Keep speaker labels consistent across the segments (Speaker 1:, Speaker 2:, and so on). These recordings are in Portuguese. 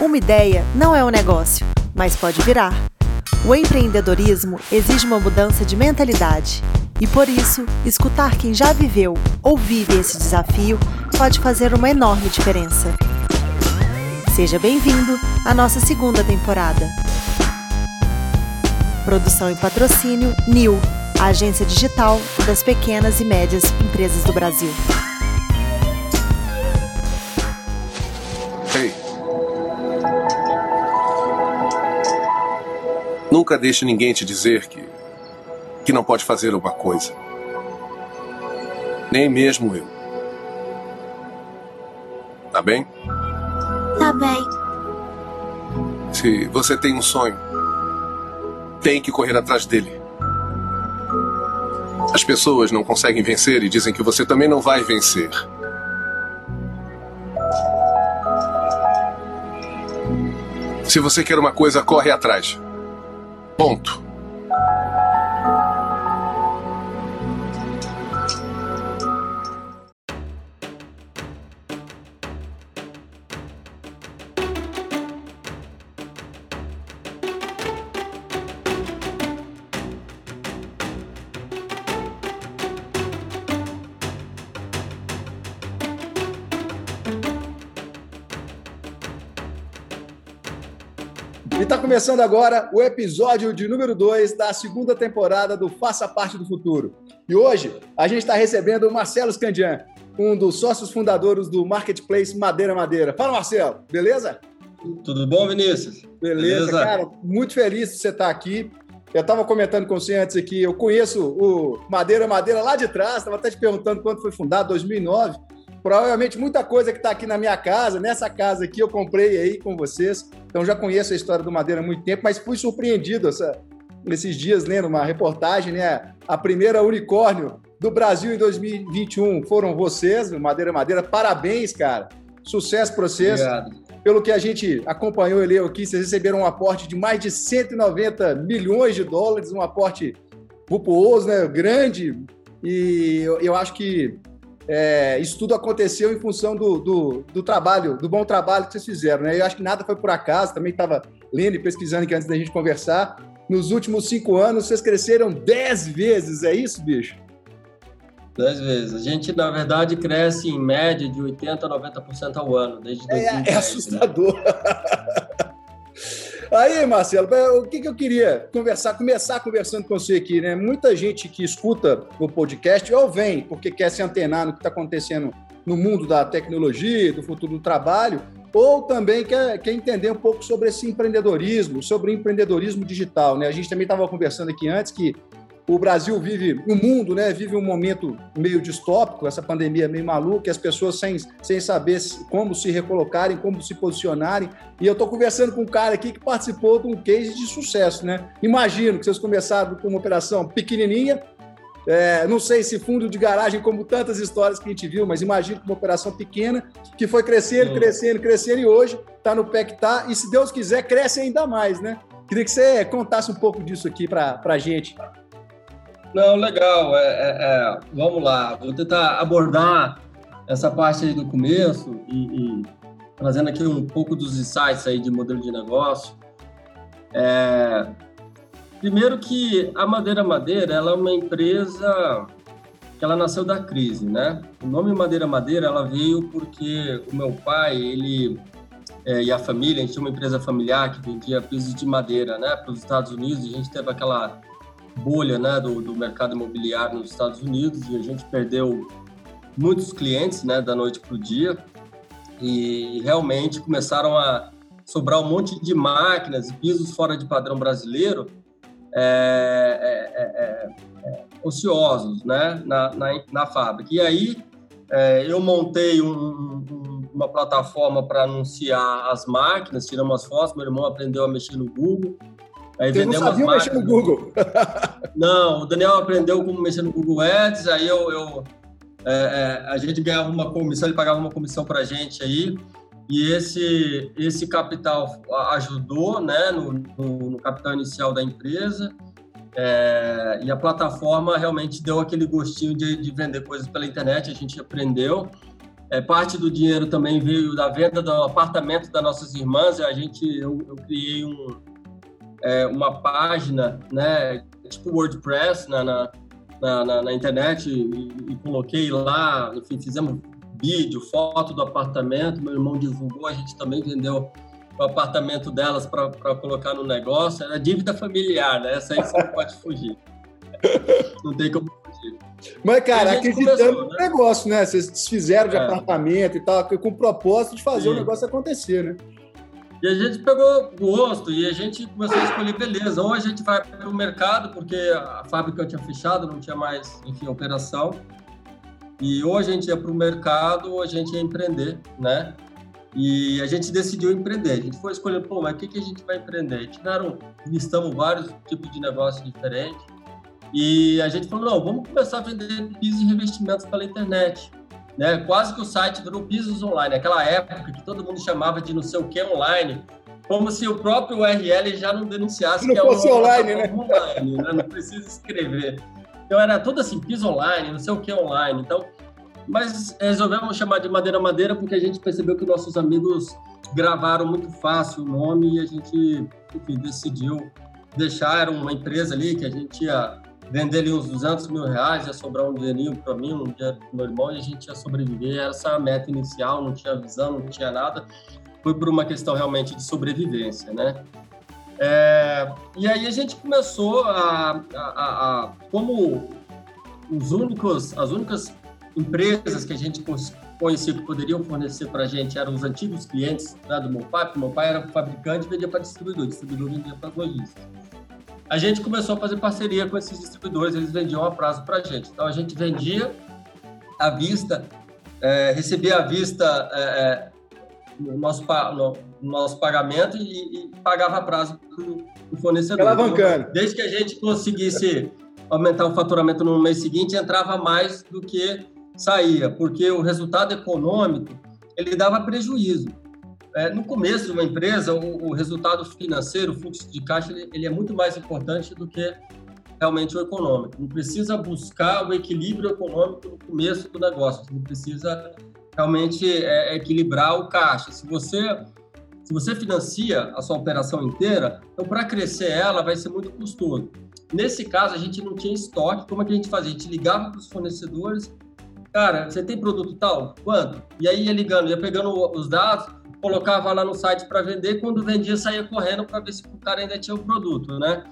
Speaker 1: Uma ideia não é um negócio, mas pode virar. O empreendedorismo exige uma mudança de mentalidade. E por isso, escutar quem já viveu ou vive esse desafio pode fazer uma enorme diferença. Seja bem-vindo à nossa segunda temporada. Produção e patrocínio NIL, a agência digital das pequenas e médias empresas do Brasil.
Speaker 2: Ei. Nunca deixe ninguém te dizer que que não pode fazer uma coisa. Nem mesmo eu. Tá bem?
Speaker 3: Tá bem.
Speaker 2: Se você tem um sonho, tem que correr atrás dele. As pessoas não conseguem vencer e dizem que você também não vai vencer. Se você quer uma coisa, corre atrás. Ponto.
Speaker 4: Começando agora o episódio de número 2 da segunda temporada do Faça Parte do Futuro. E hoje a gente está recebendo o Marcelo Scandian, um dos sócios fundadores do Marketplace Madeira Madeira. Fala, Marcelo, beleza?
Speaker 5: Tudo bom, Vinícius?
Speaker 4: Beleza, Beleza. cara. Muito feliz de você estar aqui. Eu estava comentando com você antes aqui, eu conheço o Madeira Madeira lá de trás, estava até te perguntando quando foi fundado, 2009. Provavelmente muita coisa que está aqui na minha casa, nessa casa aqui, eu comprei aí com vocês. Então já conheço a história do Madeira há muito tempo, mas fui surpreendido essa, nesses dias lendo uma reportagem, né? A primeira unicórnio do Brasil em 2021 foram vocês, Madeira Madeira. Parabéns, cara. Sucesso para vocês.
Speaker 5: Obrigado.
Speaker 4: Pelo que a gente acompanhou e leu aqui, vocês receberam um aporte de mais de 190 milhões de dólares, um aporte populoso, né? grande. E eu, eu acho que é, isso tudo aconteceu em função do, do, do, trabalho, do bom trabalho que vocês fizeram. Né? Eu acho que nada foi por acaso, também estava lendo e pesquisando aqui antes da gente conversar. Nos últimos cinco anos, vocês cresceram dez vezes, é isso, bicho?
Speaker 5: Dez vezes. A gente, na verdade, cresce em média de 80% a 90% ao ano, desde 2010.
Speaker 4: É, é assustador. Né? Aí, Marcelo, o que, que eu queria conversar, começar conversando com você aqui, né? Muita gente que escuta o podcast ou vem porque quer se antenar no que está acontecendo no mundo da tecnologia, do futuro do trabalho, ou também quer, quer entender um pouco sobre esse empreendedorismo, sobre o empreendedorismo digital, né? A gente também estava conversando aqui antes que o Brasil vive, o mundo, né, vive um momento meio distópico, essa pandemia meio maluca, as pessoas sem, sem saber como se recolocarem, como se posicionarem. E eu estou conversando com um cara aqui que participou de um case de sucesso, né? Imagino que vocês começaram com uma operação pequenininha, é, não sei se fundo de garagem, como tantas histórias que a gente viu, mas imagino que uma operação pequena que foi crescendo, crescendo, crescendo e hoje está no pé que está. E se Deus quiser, cresce ainda mais, né? Queria que você contasse um pouco disso aqui para a gente.
Speaker 5: Não, legal. É, é, é, vamos lá. Vou tentar abordar essa parte aí do começo e, e, trazendo aqui um pouco dos insights aí de modelo de negócio. É, primeiro que a Madeira Madeira ela é uma empresa que ela nasceu da crise, né? O nome Madeira Madeira ela veio porque o meu pai ele é, e a família, a gente tinha uma empresa familiar que vendia pisos de madeira, né, para os Estados Unidos. E a gente teve aquela bolha né, do, do mercado imobiliário nos Estados Unidos e a gente perdeu muitos clientes né, da noite para o dia e realmente começaram a sobrar um monte de máquinas e pisos fora de padrão brasileiro é, é, é, é ociosos né, na, na, na, fábrica. E aí é, eu montei um, um, uma plataforma para anunciar as máquinas, tiramos as fotos, meu irmão aprendeu a mexer no Google,
Speaker 4: Aí Você não sabia mexer no Google?
Speaker 5: Não, o Daniel aprendeu como mexer no Google Ads, aí eu, eu é, é, a gente ganhava uma comissão, ele pagava uma comissão para a gente aí, e esse, esse capital ajudou né, no, no, no, capital inicial da empresa, É, e a plataforma realmente deu aquele gostinho de, de, vender coisas pela internet, a gente aprendeu. É, parte do dinheiro também veio da venda do apartamento das nossas irmãs. A gente, eu, eu criei um, é, uma página, né, tipo WordPress na, na, na, na internet e, e, coloquei lá, enfim, fizemos vídeo, foto do apartamento. Meu irmão divulgou, a gente também vendeu o apartamento delas para colocar no negócio. Era dívida familiar, né? Essa aí você não pode fugir. Não tem como fugir.
Speaker 4: Mas, cara, acreditando começou, no né? negócio, né? Vocês desfizeram de é. apartamento e tal, com o propósito de fazer Sim. o negócio acontecer, né?
Speaker 5: E a gente pegou gosto e a gente começou a escolher beleza. Ou a gente vai para o mercado, porque a fábrica tinha fechado, não tinha mais, enfim, operação. E ou a gente ia para o mercado ou a gente ia empreender, né? E a gente decidiu empreender. A gente foi escolhendo, pô, mas o que, que a gente vai empreender? E listamos vários tipos de negócio diferentes. E a gente falou, não, vamos começar a vender pisos e revestimentos pela internet. Né? Quase que o site virou pisos online. Aquela época que todo mundo chamava de não sei o que online, como se o próprio URL já não denunciasse
Speaker 4: não
Speaker 5: que é
Speaker 4: fosse online, né?
Speaker 5: online, né? Não precisa escrever. Então era tudo assim, piso online, não sei o que online. Então mas resolvemos chamar de Madeira Madeira porque a gente percebeu que nossos amigos gravaram muito fácil o nome e a gente, enfim, decidiu deixar. Era uma empresa ali que a gente ia vender ali uns 200 mil reais, ia sobrar um dinheirinho para mim, um dinheiro para meu irmão e a gente ia sobreviver. Era essa a meta inicial, não tinha visão, não tinha nada. Foi por uma questão realmente de sobrevivência, né? É, e aí a gente começou a, a, a, a como os únicos, as únicas empresas que a gente conhecia que poderiam fornecer para a gente eram os antigos clientes né, do meu pai, porque meu pai era fabricante e vendia para distribuidor, distribuidor vendia para lojistas. A gente começou a fazer parceria com esses distribuidores, eles vendiam a prazo para a gente. Então a gente vendia à vista, é, recebia à vista é, é no, nosso, no, no nosso pagamento e, e pagava a prazo para o fornecedor.
Speaker 4: Alavancando.
Speaker 5: desde que a gente conseguisse aumentar o faturamento no mês seguinte, entrava mais do que saía, porque o resultado econômico ele dava prejuízo. É, no começo de uma empresa, o, o, resultado financeiro, o fluxo de caixa, ele, ele, é muito mais importante do que realmente o econômico. Não precisa buscar o equilíbrio econômico no começo do negócio. Você precisa realmente é, equilibrar o caixa. Se você se você financia a sua operação inteira, então para crescer ela vai ser muito custoso. Nesse caso, a gente não tinha estoque. Como é que a gente fazia? A gente ligava para os fornecedores cara, você tem produto tal? Quanto? E aí ia ligando, ia pegando os dados, colocava lá no site para vender, quando vendia saía correndo para ver se o cara ainda tinha o produto, né?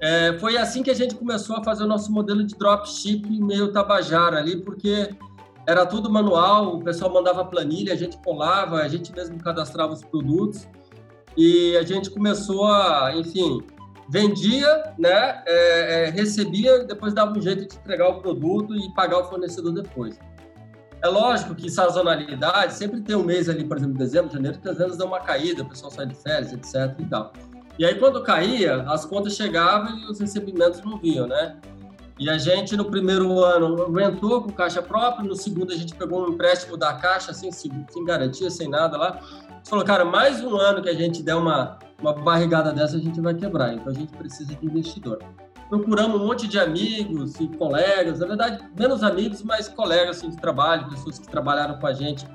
Speaker 5: É, foi assim que a gente começou a fazer o nosso modelo de dropship meio tabajara ali, porque era tudo manual, o pessoal mandava planilha, a gente colava, a gente mesmo cadastrava os produtos e a gente começou a, enfim, vendia, né, é, é, recebia, depois dava um jeito de entregar o produto e pagar o fornecedor depois. É lógico que sazonalidade, sempre tem um mês ali, por exemplo, dezembro, janeiro, que às vezes dá uma caída, o pessoal sai de férias, etc e tal. E aí, quando caía, as contas chegavam e os recebimentos não vinham, né? E a gente, no primeiro ano, aumentou com caixa própria, no segundo a gente pegou um empréstimo da caixa, sem, sem garantia, sem nada lá. Falou, cara, mais um ano que a gente der uma, uma barrigada dessa, a gente vai quebrar. Então a gente precisa de investidor. Procuramos um monte de amigos e colegas, na verdade, menos amigos, mas colegas assim, de trabalho, pessoas que trabalharam com a gente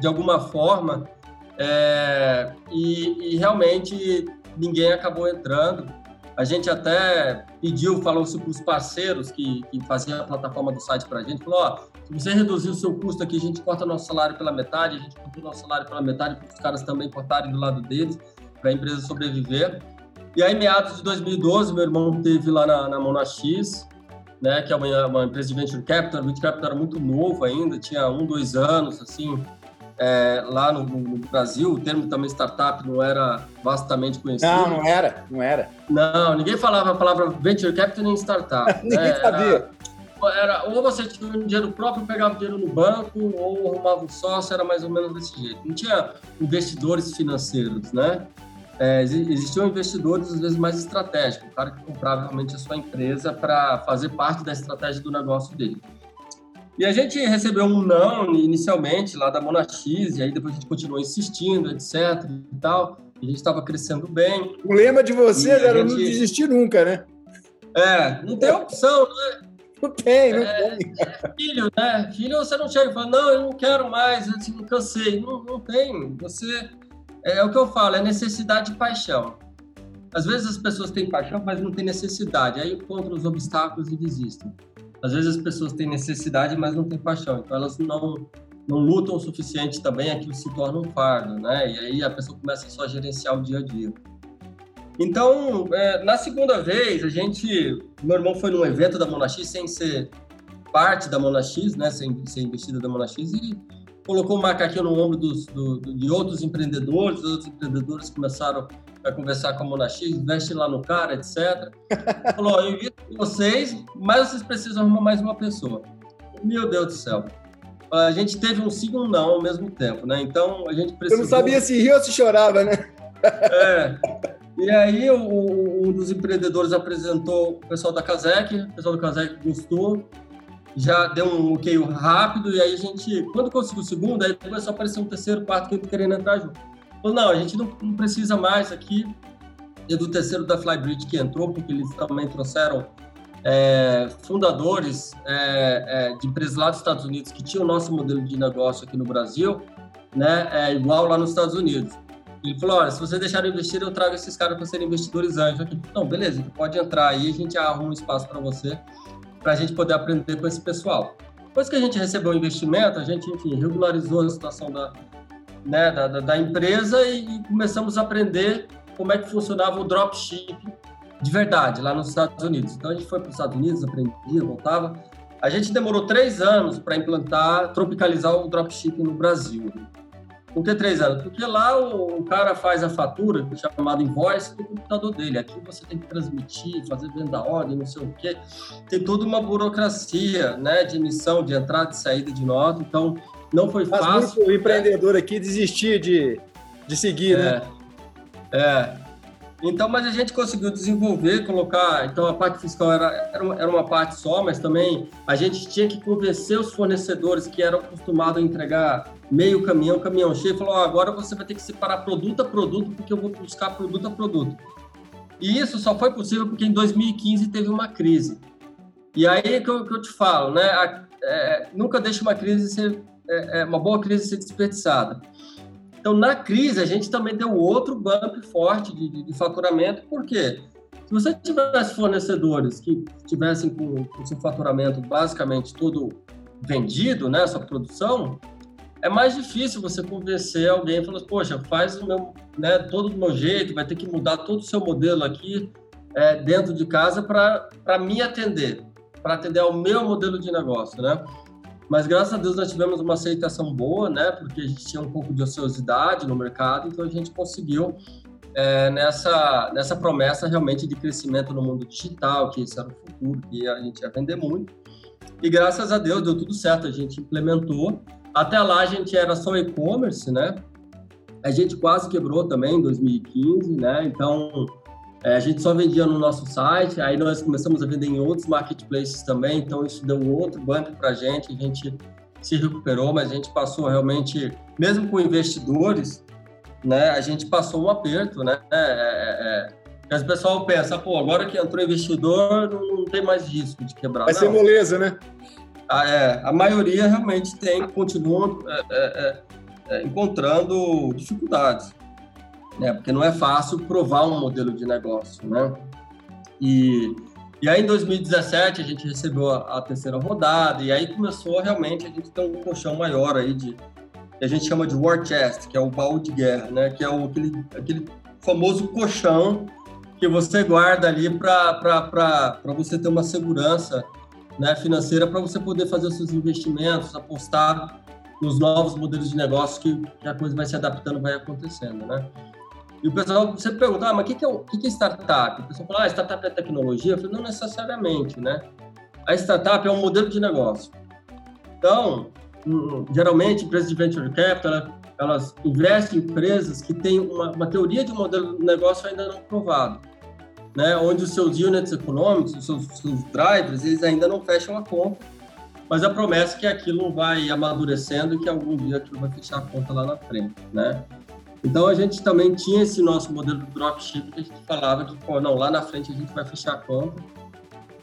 Speaker 5: de alguma forma. É, e, e realmente ninguém acabou entrando. A gente até pediu, falou-se para os parceiros que, que faziam a plataforma do site para a gente, falou, ó, se você reduzir o seu custo aqui, a gente corta nosso salário pela metade, a gente corta nosso salário pela metade para os caras também cortarem do lado deles para a empresa sobreviver. E aí, meados de 2012, meu irmão teve lá na, na Monax, né, que é uma, uma, empresa de venture capital. O venture capital era muito novo ainda, tinha um, dois anos, assim, é, lá no, no, Brasil. O termo também startup não era vastamente conhecido.
Speaker 4: Não, não era, não era.
Speaker 5: Não, ninguém falava a palavra venture capital nem startup.
Speaker 4: ninguém né? sabia.
Speaker 5: Era, era, ou você tinha um dinheiro próprio, pegava dinheiro no banco, ou arrumava um sócio, era mais ou menos desse jeito. Não tinha investidores financeiros, né? É, existiam investidores, às vezes, mais estratégicos, o cara que comprava realmente a sua empresa para fazer parte da estratégia do negócio dele. E a gente recebeu um não inicialmente lá da Monax, e aí depois a gente continuou insistindo, etc. e tal. E a gente estava crescendo bem.
Speaker 4: O lema de vocês era gente... não desistir nunca, né?
Speaker 5: É, não tem opção, né?
Speaker 4: Não tem, não
Speaker 5: É,
Speaker 4: tem.
Speaker 5: Filho, né? Filho, você não chega e fala, não, eu não quero mais, eu assim, cansei. Não, não tem. Você. É, é o que eu falo, é necessidade e paixão. Às vezes as pessoas têm paixão, mas não têm necessidade. Aí encontram os obstáculos e desistem. Às vezes as pessoas têm necessidade, mas não têm paixão. Então elas não, não lutam o suficiente também, aquilo se torna um fardo, né? E aí a pessoa começa só a gerenciar o dia a dia. Então, é, na segunda vez, a gente. Meu irmão foi num evento da Monax sem ser parte da Monax, né? Sem ser investida da Monax e colocou um macaquinho no ombro dos, do, do- de outros empreendedores. Os outros empreendedores começaram a conversar com a Monax, investe lá no cara, etc. Falou: eu invisto em vocês, mas vocês precisam arrumar mais uma pessoa. Meu Deus do céu. A gente teve um sim e um não ao mesmo tempo, né? Então a gente
Speaker 4: Eu
Speaker 5: precisou.
Speaker 4: não sabia se ria ou se chorava, né?
Speaker 5: É. E aí o- o- um dos empreendedores apresentou o pessoal da Casec, o pessoal da Casec gostou, já deu um ok rápido, e aí a gente, quando conseguiu o segundo, aí começou a aparecer um terceiro, quarto, quinto querendo entrar junto. Falou, não, a gente não, não precisa mais aqui. E do terceiro da Flybridge que entrou, porque eles também trouxeram é, fundadores é, é, de empresas lá dos Estados Unidos que tinham o nosso modelo de negócio aqui no Brasil, né, é, igual lá nos Estados Unidos. Ele falou, olha, se vocês deixarem investir, eu trago esses caras para serem investidores anjos aqui. Não, beleza, pode entrar aí, a gente arruma um espaço para você, para a gente poder aprender com esse pessoal. Depois que a gente recebeu o investimento, a gente, enfim, regularizou a situação da, né, da, da, empresa e, começamos a aprender como é que funcionava o dropship de verdade, lá nos Estados Unidos. Então a gente foi para os Estados Unidos, aprendia, voltava. A gente demorou três anos para implantar, tropicalizar o dropship no Brasil. Que três anos? Porque lá o, o cara faz a fatura, é chamado invoice, do computador dele. Aqui você tem que transmitir, fazer venda ordem, não sei o quê. Tem toda uma burocracia né, de emissão, de entrada e saída de nota. Então, não foi
Speaker 4: Mas
Speaker 5: fácil.
Speaker 4: muito empreendedor aqui desistir de, de seguir, né?
Speaker 5: É, é. Então, mas a gente conseguiu desenvolver, colocar. Então, a parte fiscal era, era, uma, era uma parte só, mas também a gente tinha que convencer os fornecedores que eram acostumados a entregar meio caminhão, caminhão cheio, falou: "Ó, agora você vai ter que separar produto a produto, porque eu vou buscar produto a produto. E isso só foi possível porque em 2015 teve uma crise. E aí que eu, que eu te falo, né? A- é, nunca deixe uma crise ser é, é, uma boa crise ser desperdiçada. Então, na crise, a gente também deu outro bump forte de, de, de faturamento, por quê? Se você tivesse fornecedores que tivessem com o seu faturamento basicamente todo vendido, né, sua produção, é mais difícil você convencer alguém e falar, poxa, faz o meu, né, todo do meu jeito, vai ter que mudar todo o seu modelo aqui é, dentro de casa para me atender, para atender ao meu modelo de negócio, né? Mas graças a Deus nós tivemos uma aceitação boa, né? Porque a gente tinha um pouco de ociosidade no mercado, então a gente conseguiu é, nessa nessa promessa realmente de crescimento no mundo digital, que esse era o futuro, que a gente ia vender muito. E graças a Deus deu tudo certo, a gente implementou. Até lá a gente era só e-commerce, né? A gente quase quebrou também em 2015, né? Então é, a gente só vendia no nosso site, aí nós começamos a vender em outros marketplaces também, então isso deu outro bump para a gente, a gente se recuperou, mas a gente passou realmente, mesmo com investidores, né, a gente passou um aperto, né? É, é, é, o pessoal pensa, pô, agora que entrou investidor, não, não tem mais risco de quebrar.
Speaker 4: Vai ser
Speaker 5: Não.
Speaker 4: moleza, né?
Speaker 5: A, é, a maioria realmente tem, continua é, é, é, encontrando dificuldades, né? Porque não é fácil provar um modelo de negócio, né? E, e aí em 2017 a gente recebeu a, a terceira rodada e aí começou realmente a gente ter um colchão maior aí de que a gente chama de war chest, que é o baú de guerra, né? Que é o, aquele, aquele famoso colchão que você guarda ali para você ter uma segurança né, financeira para você poder fazer os seus investimentos, apostar nos novos modelos de negócio que, que a coisa vai se adaptando, vai acontecendo, né? E o pessoal sempre pergunta, ah, mas o que, que, é, que, que é startup? O pessoal fala, ah, startup é tecnologia? Eu falei, não necessariamente, né? A startup é um modelo de negócio. Então, hum, geralmente, empresas de venture capital, elas investem em empresas que têm uma, uma teoria de um modelo de negócio ainda não provado né, onde os seus units econômicos, os seus, seus, drivers, eles ainda não fecham a conta, mas a promessa é que aquilo vai amadurecendo e que algum dia aquilo vai fechar a conta lá na frente, né? Então a gente também tinha esse nosso modelo do dropship que a gente falava que, pô, não, lá na frente a gente vai fechar a conta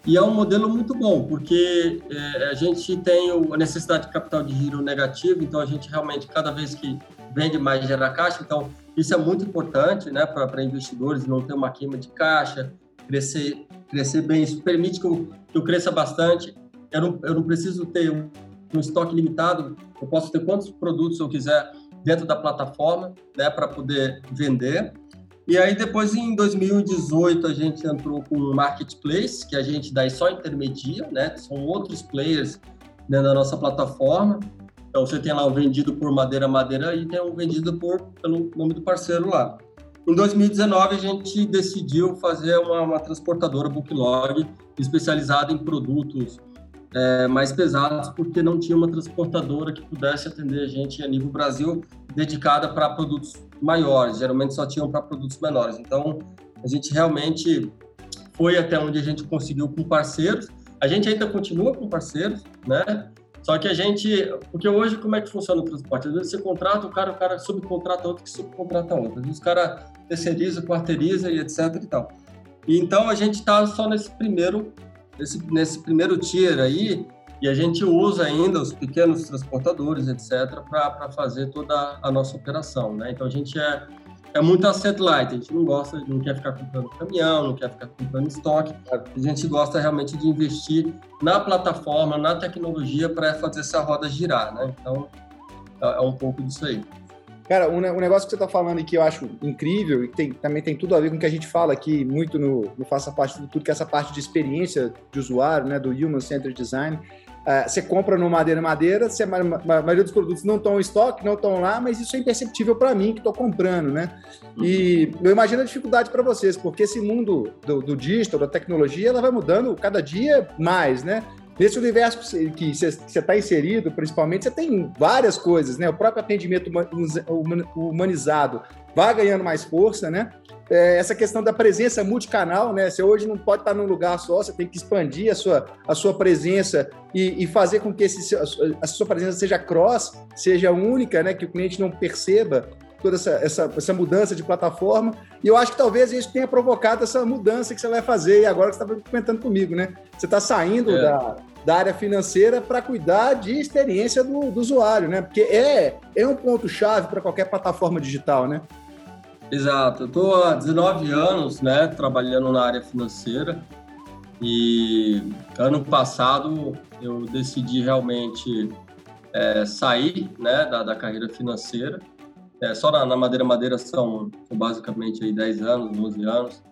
Speaker 5: E é um modelo muito bom, porque é, a gente tem a necessidade de capital de giro negativo, então a gente realmente, cada vez que vende mais, gera caixa. Então, isso é muito importante né, para investidores, não ter uma queima de caixa, crescer, crescer bem. Isso permite que eu, que eu cresça bastante. Eu não, eu não preciso ter um, um estoque limitado, eu posso ter quantos produtos eu quiser dentro da plataforma né, para poder vender. E aí depois em 2018 a gente entrou com o marketplace, que a gente daí só intermedia, né? São outros players dentro da nossa plataforma. Então você tem lá o vendido por madeira madeira e tem um vendido por pelo nome do parceiro lá. Em 2019 a gente decidiu fazer uma, uma transportadora Booklog especializada em produtos é, mais pesados, porque não tinha uma transportadora que pudesse atender a gente a nível Brasil dedicada para produtos maiores, geralmente só tinham para produtos menores. Então, a gente realmente foi até onde a gente conseguiu com parceiros. A gente ainda continua com parceiros, né? Só que a gente, porque hoje como é que funciona o transporte? Às vezes você contrata o cara, o cara subcontrata outro que subcontrata outro. Às vezes o cara terceiriza, quarteiriza e etc e tal. E então a gente está só nesse primeiro, nesse, nesse primeiro tier aí, e a gente usa ainda os pequenos transportadores, etc., para fazer toda a nossa operação. Né? Então a gente é, é muito asset light, a gente não gosta, não quer ficar comprando caminhão, não quer ficar comprando estoque, a gente gosta realmente de investir na plataforma, na tecnologia para fazer essa roda girar. Né? Então é, é um pouco disso aí.
Speaker 4: Cara, um, um negócio que você está falando e que eu acho incrível e tem, também tem tudo a ver com o que a gente fala aqui muito no, no Faça Parte do Tudo, que é essa parte de experiência de usuário, né, do Human Centered Design, você compra no Madeira Madeira, você, a maioria dos produtos não estão em estoque, não estão lá, mas isso é imperceptível para mim que estou comprando, né? E eu imagino a dificuldade para vocês, porque esse mundo do, do digital, da tecnologia, ela vai mudando cada dia mais, né? Nesse universo que você está inserido, principalmente, você tem várias coisas, né? O próprio atendimento humanizado vai ganhando mais força, né? é, essa questão da presença multicanal, né? Você hoje não pode estar num lugar só, você tem que expandir a sua, a sua presença e, e fazer com que esse, a sua presença seja cross, seja única, né? Que o cliente não perceba toda essa, essa, essa mudança de plataforma. E eu acho que talvez isso tenha provocado essa mudança que você vai fazer, e agora que você estava comentando comigo, né? Você está saindo é. da, da área financeira para cuidar de experiência do, do usuário, né? Porque é, é um ponto-chave para qualquer plataforma digital, né?
Speaker 5: Exato. Eu estou há 19 anos né, trabalhando na área financeira e ano passado eu decidi realmente é, sair né, da, da, carreira financeira. É, só na, na, Madeira Madeira são, são basicamente aí 10 anos, 11 anos.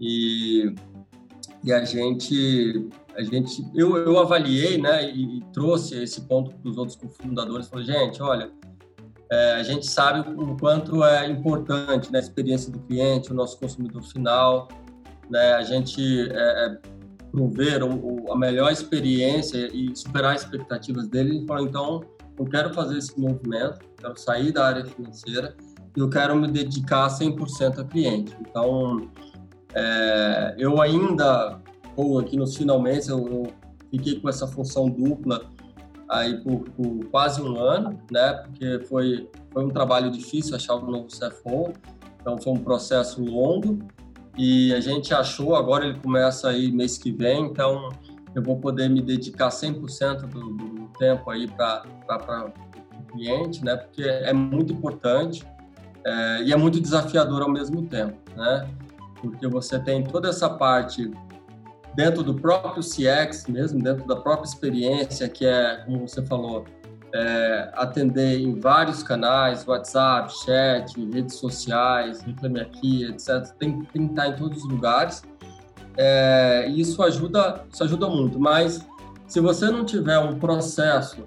Speaker 5: E, e a gente, a gente eu, eu avaliei né, e, e trouxe esse ponto para os outros cofundadores. Falei, gente, olha, é, a gente sabe o quanto é importante né, a experiência do cliente, o nosso consumidor final, né, a gente é, é prover o, a melhor experiência e superar as expectativas dele. Então, eu quero fazer esse movimento, quero sair da área financeira e eu quero me dedicar 100% a cliente. Então, é, eu ainda, ou aqui nos finalmente, eu, eu fiquei com essa função dupla aí por, por, quase um ano, né? Porque foi, foi um trabalho difícil achar um novo CFO, então foi um processo longo e a gente achou, agora ele começa aí mês que vem, então eu vou poder me dedicar 100% do, do tempo aí para o cliente, né? Porque é muito importante é, e é muito desafiador ao mesmo tempo, né? Porque você tem toda essa parte dentro do próprio CX mesmo, dentro da própria experiência, que é, como você falou, é, atender em vários canais, WhatsApp, chat, redes sociais, Reclame Aqui, etc. Tem, tem que estar em todos os lugares. É, isso ajuda, isso ajuda muito, mas se você não tiver um processo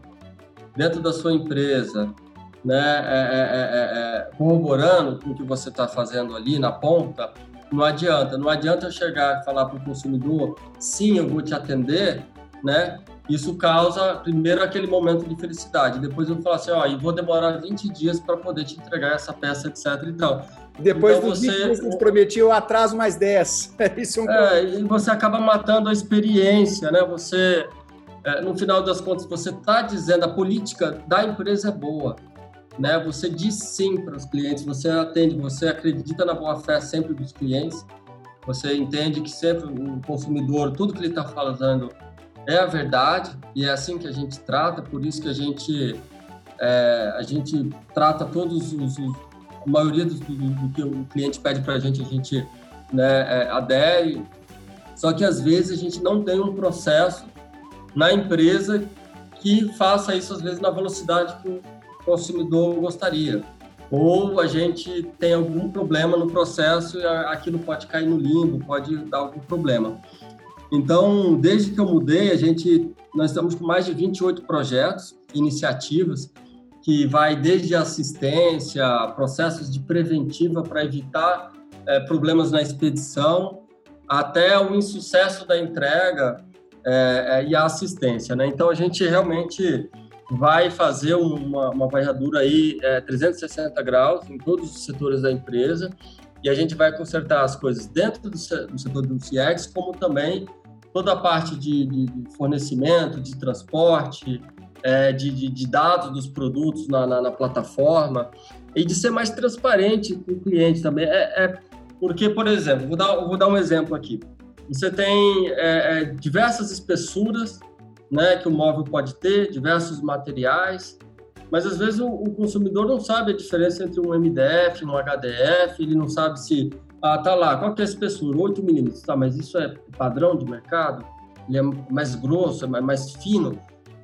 Speaker 5: dentro da sua empresa, né, é, é, é, corroborando com o que você está fazendo ali na ponta, não adianta, não adianta eu chegar e falar para o consumidor, sim, eu vou te atender, né? Isso causa, primeiro, aquele momento de felicidade. Depois eu falar assim, ó, e vou demorar 20 dias para poder te entregar essa peça, etc e tal.
Speaker 4: Depois então, dos você... 20 dias que prometi, eu atraso mais 10.
Speaker 5: Isso é, um é, e você acaba matando a experiência, né? Você, é, no final das contas, você está dizendo, a política da empresa é boa né? Você diz sim para os clientes, você atende, você acredita na boa fé sempre dos clientes, você entende que sempre o consumidor, tudo que ele está falando é a verdade e é assim que a gente trata, por isso que a gente é, a gente trata todos os, os a maioria do, do, do, que o cliente pede para a gente, a gente né, é, adere. Só que às vezes a gente não tem um processo na empresa que faça isso às vezes na velocidade que consumidor gostaria. Ou a gente tem algum problema no processo e aquilo pode cair no limbo, pode dar algum problema. Então, desde que eu mudei, a gente nós estamos com mais de 28 projetos, iniciativas que vai desde assistência, processos de preventiva para evitar é, problemas na expedição, até o insucesso da entrega é, é, e a assistência. Né? Então, a gente realmente vai fazer uma, uma varredura aí 360 é, graus em todos os setores da empresa e a gente vai consertar as coisas dentro do, do setor do CX, como também toda a parte de, de fornecimento, de transporte, é, de, de, de, dados dos produtos na, na, na, plataforma e de ser mais transparente com o cliente também. É, é porque, por exemplo, vou dar, vou dar um exemplo aqui. Você tem é, é, diversas espessuras né, que o móvel pode ter, diversos materiais, mas às vezes o, o, consumidor não sabe a diferença entre um MDF, um HDF, ele não sabe se, ah, tá lá, qual que é a espessura? 8 milímetros, tá, mas isso é padrão de mercado? Ele é mais grosso, é mais fino?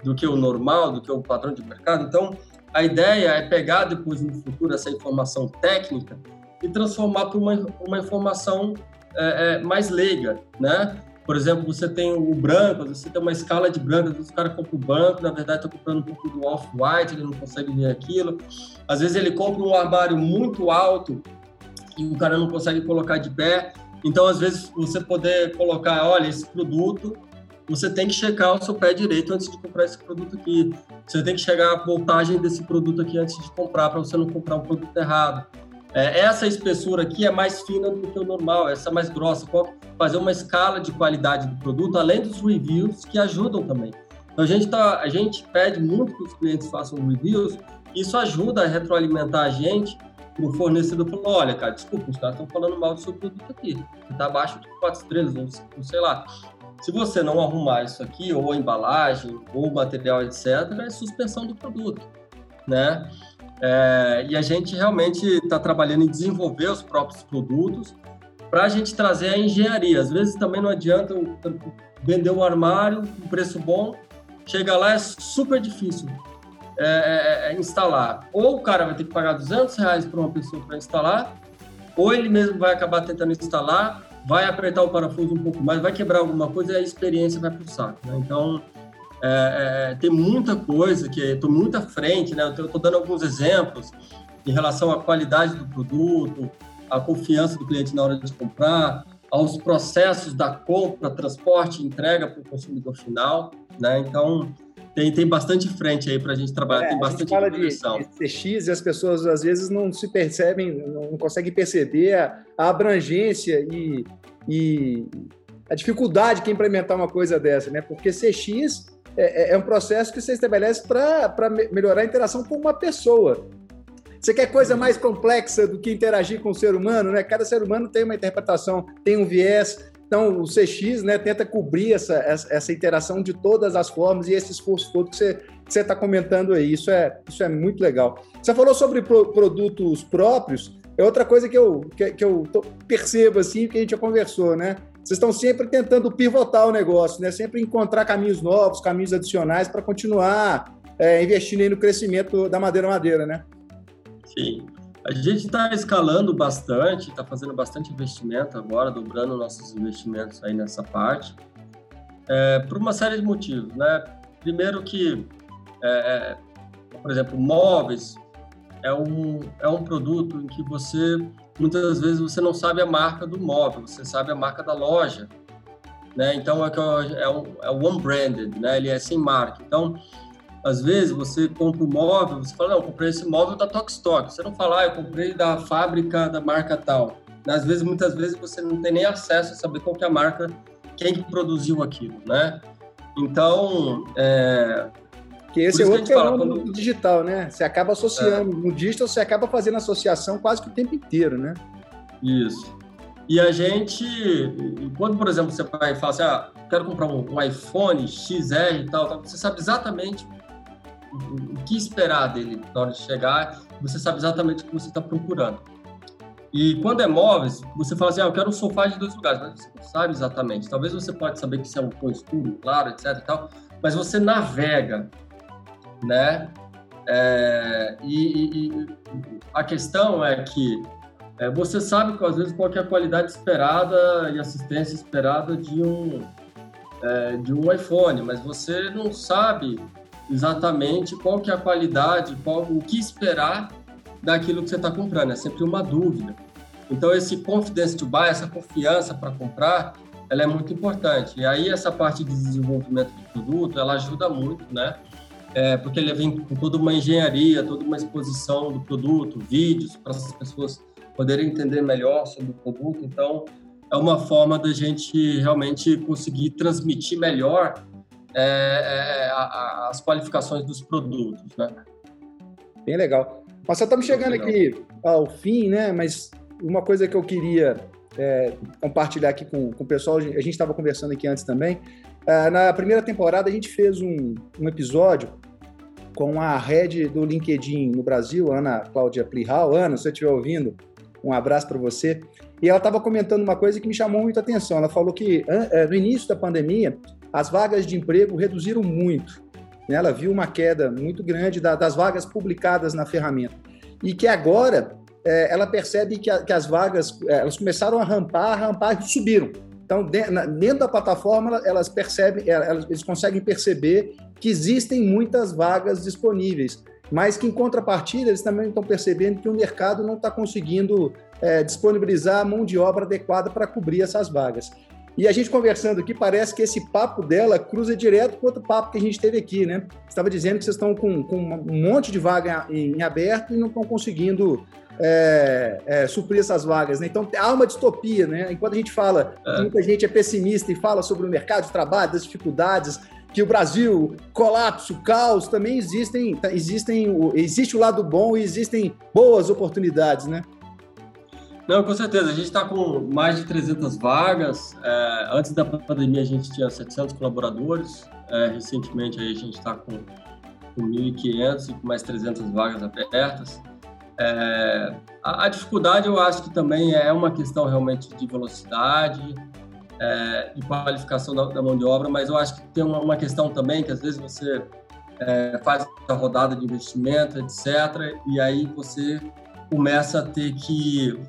Speaker 5: do que o normal, do que o padrão de mercado. Então, a ideia é pegar depois no futuro essa informação técnica e transformar para uma, uma informação é, é, mais leiga, né? Por exemplo, você tem o branco, você tem uma escala de branco, às vezes o cara compra o branco, na verdade está comprando um pouco do off-white, ele não consegue ver aquilo. Às vezes ele compra um armário muito alto e o cara não consegue colocar de pé. Então, às vezes, você poder colocar, olha, esse produto você tem que checar o seu pé direito antes de comprar esse produto aqui. Você tem que chegar a voltagem desse produto aqui antes de comprar, para você não comprar um produto errado. É, essa espessura aqui é mais fina do que o normal, essa é mais grossa. Fazer uma escala de qualidade do produto, além dos reviews, que ajudam também. Então, a gente, tá, a gente pede muito que os clientes façam reviews, isso ajuda a retroalimentar a gente para o fornecedor falou, olha, cara, desculpa, os caras estão falando mal do seu produto aqui, que está abaixo de 4 estrelas, ou sei lá. Se você não arrumar isso aqui, ou a embalagem, ou o material, etc., é suspensão do produto, né? É, e a gente realmente está trabalhando em desenvolver os próprios produtos para a gente trazer a engenharia. Às vezes também não adianta vender um armário, um preço bom, chega lá é super difícil é, é, é, instalar. Ou o cara vai ter que pagar 200 reais para uma pessoa para instalar, ou ele mesmo vai acabar tentando instalar, vai apertar o parafuso um pouco mais, vai quebrar alguma coisa e a experiência vai para o saco. Né? Então, é, é, tem muita coisa que estou muito à frente, né? Eu estou dando alguns exemplos em relação à qualidade do produto, à confiança do cliente na hora de comprar, aos processos da compra, transporte, entrega para o consumidor final, né? Então, tem, tem bastante frente aí para a gente trabalhar, é, tem bastante
Speaker 4: a gente fala de, CX e as pessoas às vezes não se percebem, não conseguem perceber a, a abrangência e, e a dificuldade que é implementar uma coisa dessa, né? Porque CX é, é, é um processo que você estabelece para melhorar a interação com uma pessoa. Você quer coisa mais complexa do que interagir com o ser humano, né? Cada ser humano tem uma interpretação, tem um viés, então, o CX né, tenta cobrir essa, essa interação de todas as formas e esse esforço todo que você está comentando aí. Isso é, isso é muito legal. Você falou sobre pro, produtos próprios, é outra coisa que eu, que, que eu percebo, assim, que a gente já conversou, né? Vocês estão sempre tentando pivotar o negócio, né? Sempre encontrar caminhos novos, caminhos adicionais para continuar é, investindo no crescimento da Madeira Madeira, né?
Speaker 5: Sim. A gente está escalando bastante, está fazendo bastante investimento agora, dobrando nossos investimentos aí nessa parte, é, por uma série de motivos, né? Primeiro que, é, é, por exemplo, móveis é um, é um produto em que você, muitas vezes, você não sabe a marca do móvel, você sabe a marca da loja, né? Então, é, é, um, é o one branded, né? Ele é sem marca. Então, às vezes você compra um móvel, você fala, não, eu comprei esse móvel da Tokstok. Você não fala, ah, eu comprei da fábrica da marca tal. Às vezes, muitas vezes você não tem nem acesso a saber qual que é a marca, quem que produziu aquilo, né? Então, é...
Speaker 4: Que esse é outro fenômeno quando... digital, né? Você acaba associando. É. No digital, você acaba fazendo associação quase que o tempo inteiro, né?
Speaker 5: Isso. E a gente, quando, por exemplo, você vai falar assim, ah, quero comprar um, um iPhone XR e tal, tal, você sabe exatamente o que esperar dele na hora de chegar, você sabe exatamente o que você está procurando. E quando é móveis, você fala assim, ah, eu quero um sofá de dois lugares, mas você não sabe exatamente. Talvez você pode saber que se é um tom escuro, claro, etc e tal, mas você navega, né? É, e, e, a questão é que é, você sabe, às vezes, qual é a qualidade esperada e assistência esperada de um, é, de um iPhone, mas você não sabe exatamente qual que é a qualidade, qual, o que esperar daquilo que você está comprando. É sempre uma dúvida. Então, esse confidence to buy, essa confiança para comprar, ela é muito importante. E aí, essa parte de desenvolvimento do produto, ela ajuda muito, né? É, porque ele vem com toda uma engenharia, toda uma exposição do produto, vídeos para as pessoas poderem entender melhor sobre o produto. Então, é uma forma da gente realmente conseguir transmitir melhor é, é, a, a, as qualificações dos produtos, né?
Speaker 4: Bem legal. Nós só estamos chegando aqui ao fim, né? Mas uma coisa que eu queria é, compartilhar aqui com, com o pessoal, a gente estava conversando aqui antes também. É, na primeira temporada, a gente fez um, um episódio com a head do LinkedIn no Brasil, Ana Cláudia Plihal. Ana, se você estiver ouvindo, um abraço para você. E ela estava comentando uma coisa que me chamou muito a atenção. Ela falou que é, no início da pandemia, as vagas de emprego reduziram muito. Né? Ela viu uma queda muito grande das vagas publicadas na ferramenta. E que agora é, ela percebe que, as vagas é, elas começaram a rampar, rampar e subiram. Então, dentro da plataforma, elas percebem, elas, eles conseguem perceber que existem muitas vagas disponíveis mas que em contrapartida eles também estão percebendo que o mercado não está conseguindo é, disponibilizar a mão de obra adequada para cobrir essas vagas. E a gente conversando aqui, parece que esse papo dela cruza direto com outro papo que a gente teve aqui, né? Você estava dizendo que vocês estão com, com, um monte de vaga em, em aberto e não estão conseguindo é, é, suprir essas vagas. Né? Então há uma distopia, né? Enquanto a gente fala, é. muita gente é pessimista e fala sobre o mercado de trabalho, das dificuldades, que o Brasil, colapso, caos, também existem, existem, existe o lado bom e existem boas oportunidades, né?
Speaker 5: Não, com certeza. A gente está com mais de 300 vagas. É, antes da pandemia, a gente tinha 700 colaboradores. É, recentemente, aí, a gente está com, com 1.500 e com mais 300 vagas abertas. É, a, a, dificuldade, eu acho que também é uma questão realmente de velocidade, é, de qualificação da, da, mão de obra, mas eu acho que tem uma, uma questão também que às vezes você é, faz a rodada de investimento, etc., e aí você começa a ter que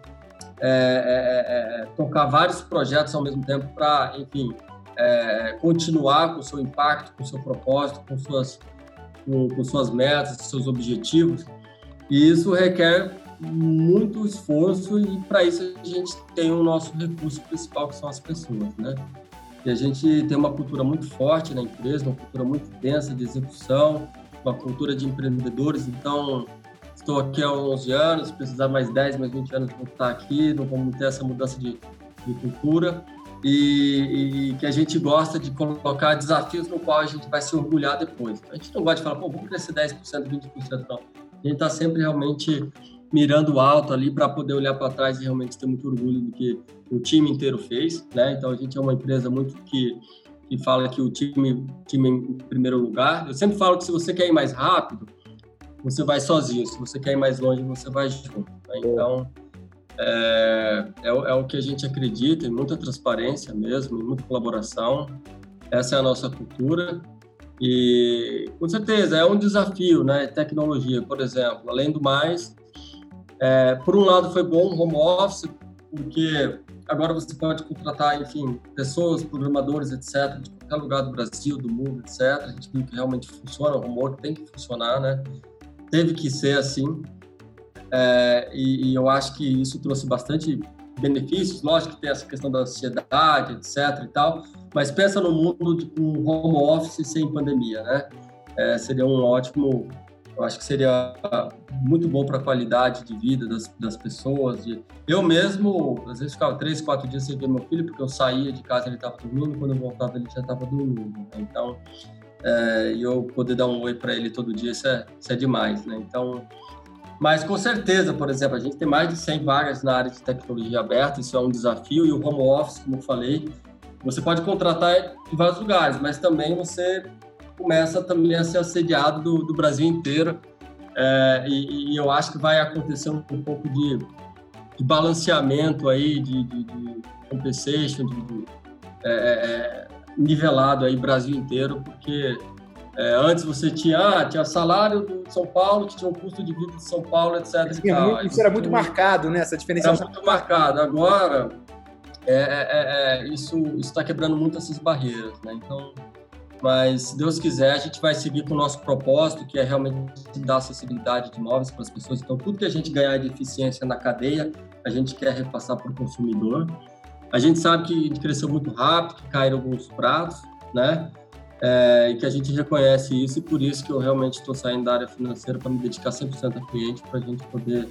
Speaker 5: é, é, é, é tocar vários projetos ao mesmo tempo para, enfim, continuar com o seu impacto, com o seu propósito, com suas, com, com suas metas, seus objetivos, e isso requer muito esforço e para isso a gente tem o nosso recurso principal que são as pessoas, né? E a gente tem uma cultura muito forte na empresa, uma cultura muito densa de execução, uma cultura de empreendedores. Então, estou aqui há 11 anos, precisar mais 10, mais 20 anos vou estar aqui, não vamos ter essa mudança de, de cultura. E, e, que a gente gosta de colocar desafios no qual a gente vai se orgulhar depois. A gente não gosta de falar, pô, vamos crescer 10%, 20%, não. A gente está sempre realmente mirando alto ali para poder olhar para trás e realmente ter muito orgulho do que o time inteiro fez, né? Então a gente é uma empresa muito que que fala que o time time em primeiro lugar. Eu sempre falo que se você quer ir mais rápido, você vai sozinho. Se você quer ir mais longe, você vai junto. Né? Então é, é, é, o que a gente acredita, em muita transparência mesmo, em muita colaboração. Essa é a nossa cultura. E com certeza é um desafio, né? Tecnologia, por exemplo. Além do mais, é, por um lado, foi bom o home office, porque agora você pode contratar, enfim, pessoas, programadores, etc., de qualquer lugar do Brasil, do mundo, etc. A gente viu que realmente funciona, o work tem que funcionar, né? Teve que ser assim. É, e, e, eu acho que isso trouxe bastante benefícios. Lógico que tem essa questão da ansiedade, etc. e tal, mas pensa no mundo de um home office sem pandemia, né? É, seria um ótimo eu acho que seria muito bom para a qualidade de vida das, das pessoas. Eu mesmo, às vezes, ficava três, quatro dias sem ver meu filho, porque eu saía de casa ele estava dormindo, quando eu voltava ele já estava dormindo. Né? Então, é, eu poder dar um oi para ele todo dia, isso é, isso é demais. Né? Então, Mas com certeza, por exemplo, a gente tem mais de 100 vagas na área de tecnologia aberta, isso é um desafio, e o home office, como eu falei, você pode contratar em vários lugares, mas também você começa também a ser assediado do, do Brasil inteiro, é, e, e, eu acho que vai acontecer um, pouco de, de, balanceamento aí, de, de, de compensation, de, é, é, é, nivelado aí Brasil inteiro, porque é, antes você tinha, ah, tinha salário de São Paulo, que tinha um custo de vida de São Paulo, etc.
Speaker 4: Isso, muito, isso era muito marcado, né? Essa diferença.
Speaker 5: Era muito marcado. Agora, é, é, é isso está quebrando muito essas barreiras, né? Então, mas se Deus quiser, a gente vai seguir com o nosso propósito, que é realmente dar acessibilidade de imóveis para as pessoas. Então, tudo que a gente ganhar de eficiência na cadeia, a gente quer repassar para o consumidor. A gente sabe que cresceu muito rápido, que caíram alguns pratos, né? É, e que a gente reconhece isso e por isso que eu realmente estou saindo da área financeira para me dedicar 100% ao cliente, para a gente poder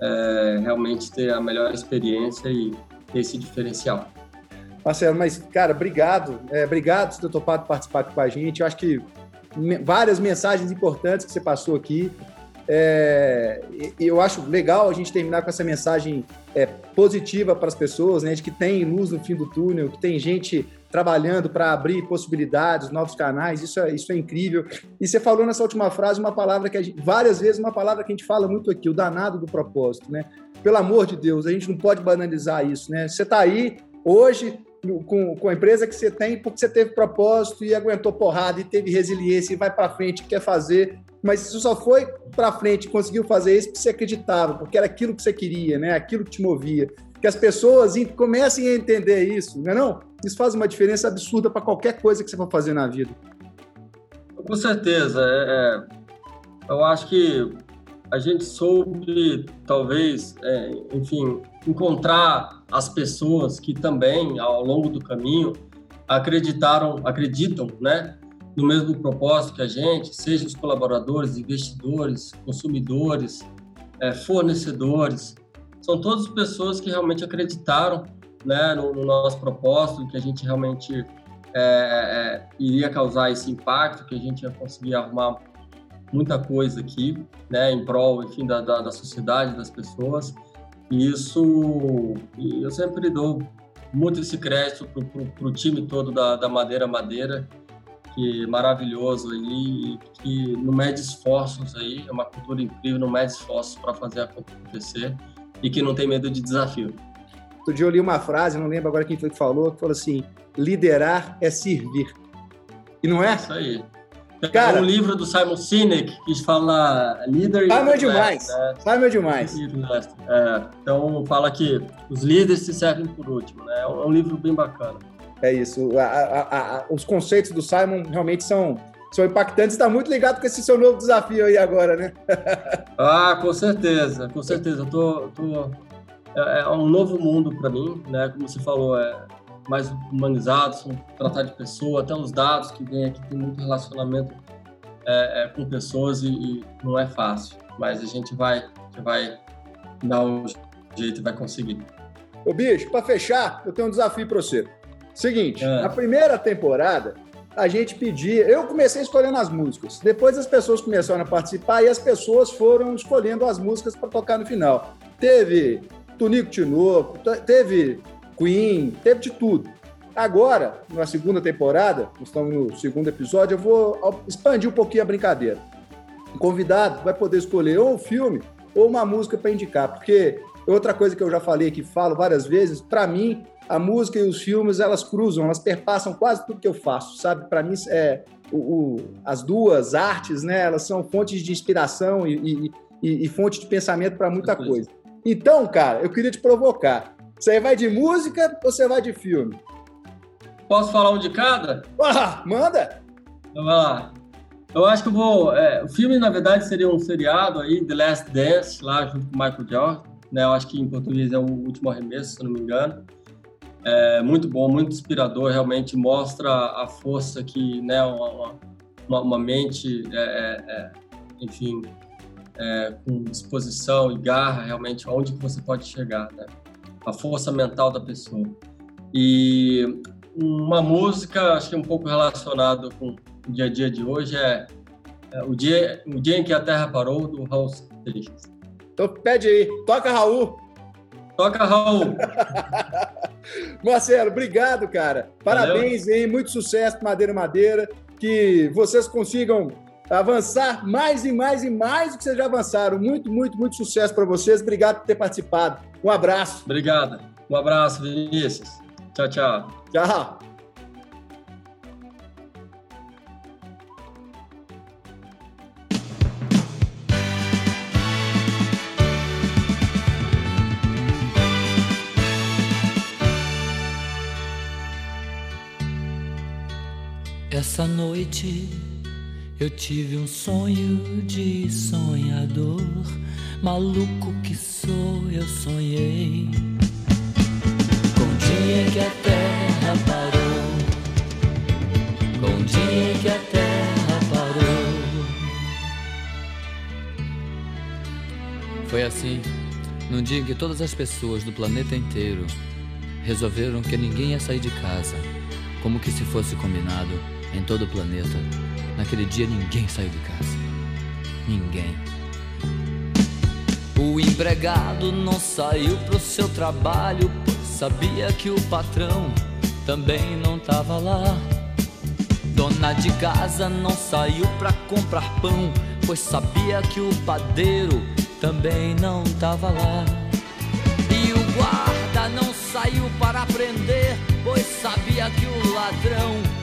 Speaker 5: é, realmente ter a melhor experiência e ter esse diferencial.
Speaker 4: Marcelo, mas, cara, obrigado. É, obrigado por ter topado participar com a gente. Eu acho que várias mensagens importantes que você passou aqui. É, eu acho legal a gente terminar com essa mensagem é, positiva para as pessoas, né, de que tem luz no fim do túnel, que tem gente trabalhando para abrir possibilidades, novos canais, isso é, isso é incrível. E você falou nessa última frase uma palavra que gente, várias vezes, uma palavra que a gente fala muito aqui, o danado do propósito, né? Pelo amor de Deus, a gente não pode banalizar isso, né? Você está aí hoje com, com a empresa que você tem porque você teve propósito e aguentou porrada e teve resiliência e vai para frente, quer fazer, mas isso só foi para frente, conseguiu fazer isso porque você acreditava, porque era aquilo que você queria, né? Aquilo que te movia. Que as pessoas comecem a entender isso, não é não? Isso faz uma diferença absurda para qualquer coisa que você for fazer na vida.
Speaker 5: Com certeza. É, é, eu acho que a gente soube, talvez, é, enfim, encontrar as pessoas que também, ao longo do caminho, acreditaram, acreditam, né, no mesmo propósito que a gente, seja os colaboradores, investidores, consumidores, é, fornecedores, são todas pessoas que realmente acreditaram, né, no, no nosso propósito, que a gente realmente é, é, iria causar esse impacto, que a gente ia conseguir arrumar muita coisa aqui, né, em prol, enfim, da, da, da sociedade, das pessoas. E isso, eu sempre dou muito esse crédito para o time todo da, da Madeira Madeira, que é maravilhoso aí, que não mede esforços aí, é uma cultura incrível, não mede esforços para fazer acontecer e que não tem medo de desafio.
Speaker 4: Outro dia eu li uma frase, não lembro agora quem foi que falou, que falou assim: liderar é servir. E não é?
Speaker 5: Isso aí. Cara, um livro do Simon Sinek que fala líder
Speaker 4: Simon é demais. Né? Simon é demais.
Speaker 5: É, então fala que os líderes se servem por último, né? É um livro bem bacana.
Speaker 4: É isso. A, a, a, os conceitos do Simon realmente são, são impactantes. Está muito ligado com esse seu novo desafio aí agora, né?
Speaker 5: ah, com certeza, com certeza. Eu tô, tô é, é um novo mundo para mim, né? Como você falou, é mais humanizados, tratar de pessoa, até os dados que vem aqui tem muito relacionamento é, é, com pessoas e, e, não é fácil, mas a gente vai, a gente vai dar um jeito e vai conseguir.
Speaker 4: Ô bicho, para fechar, eu tenho um desafio para você. Seguinte, é. na primeira temporada a gente pedia, eu comecei escolhendo as músicas, depois as pessoas começaram a participar e as pessoas foram escolhendo as músicas para tocar no final. Teve Tunico Tinoco, teve Queen, teve de tudo. Agora, na segunda temporada, estamos no segundo episódio, eu vou expandir um pouquinho a brincadeira. O convidado vai poder escolher ou um filme ou uma música para indicar, porque outra coisa que eu já falei que falo várias vezes, para mim, a música e os filmes elas cruzam, elas perpassam quase tudo que eu faço, sabe? Para mim, é, o, o, as duas artes, né? Elas são fontes de inspiração e, e, e, e fonte de pensamento para muita coisa. Então, cara, eu queria te provocar. Você vai de música ou você vai de filme?
Speaker 5: Posso falar um de cada?
Speaker 4: Ah, manda!
Speaker 5: Então vai lá. Eu acho que eu vou. É, o filme, na verdade, seria um seriado aí, The Last Dance, lá junto com Michael Jordan. Né? Eu acho que em português é o último arremesso, se não me engano. É muito bom, muito inspirador, realmente mostra a força que né, uma, uma, uma mente, é, é, é enfim, é, com disposição e garra, realmente, onde que você pode chegar, né? A força mental da pessoa. E uma música, acho que um pouco relacionado com o dia a dia de hoje, é, É, o, dia, o dia em que a Terra parou, do Raul Seixas.
Speaker 4: Então pede aí, toca Raul.
Speaker 5: Toca Raul.
Speaker 4: Marcelo, obrigado, cara. Parabéns, Valeu. hein? Muito sucesso Madeira Madeira. Que vocês consigam avançar mais e mais e mais do que vocês já avançaram. Muito, muito, muito sucesso para vocês. Obrigado por ter participado. Um abraço.
Speaker 5: Obrigado. Um abraço, Vinícius. Tchau, tchau.
Speaker 4: Tchau.
Speaker 6: Essa noite eu tive um sonho de sonhador, maluco que sou, eu sonhei com o dia que a terra parou, com o dia que a terra parou. Foi assim, num dia em que todas as pessoas do planeta inteiro resolveram que ninguém ia sair de casa, como que se fosse combinado em todo o planeta Naquele dia ninguém saiu de casa. Ninguém. O empregado não saiu pro seu trabalho, sabia que o patrão também não tava lá. Dona de casa não saiu pra comprar pão, pois sabia que o padeiro também não tava lá. E o guarda não saiu para prender, pois sabia que o ladrão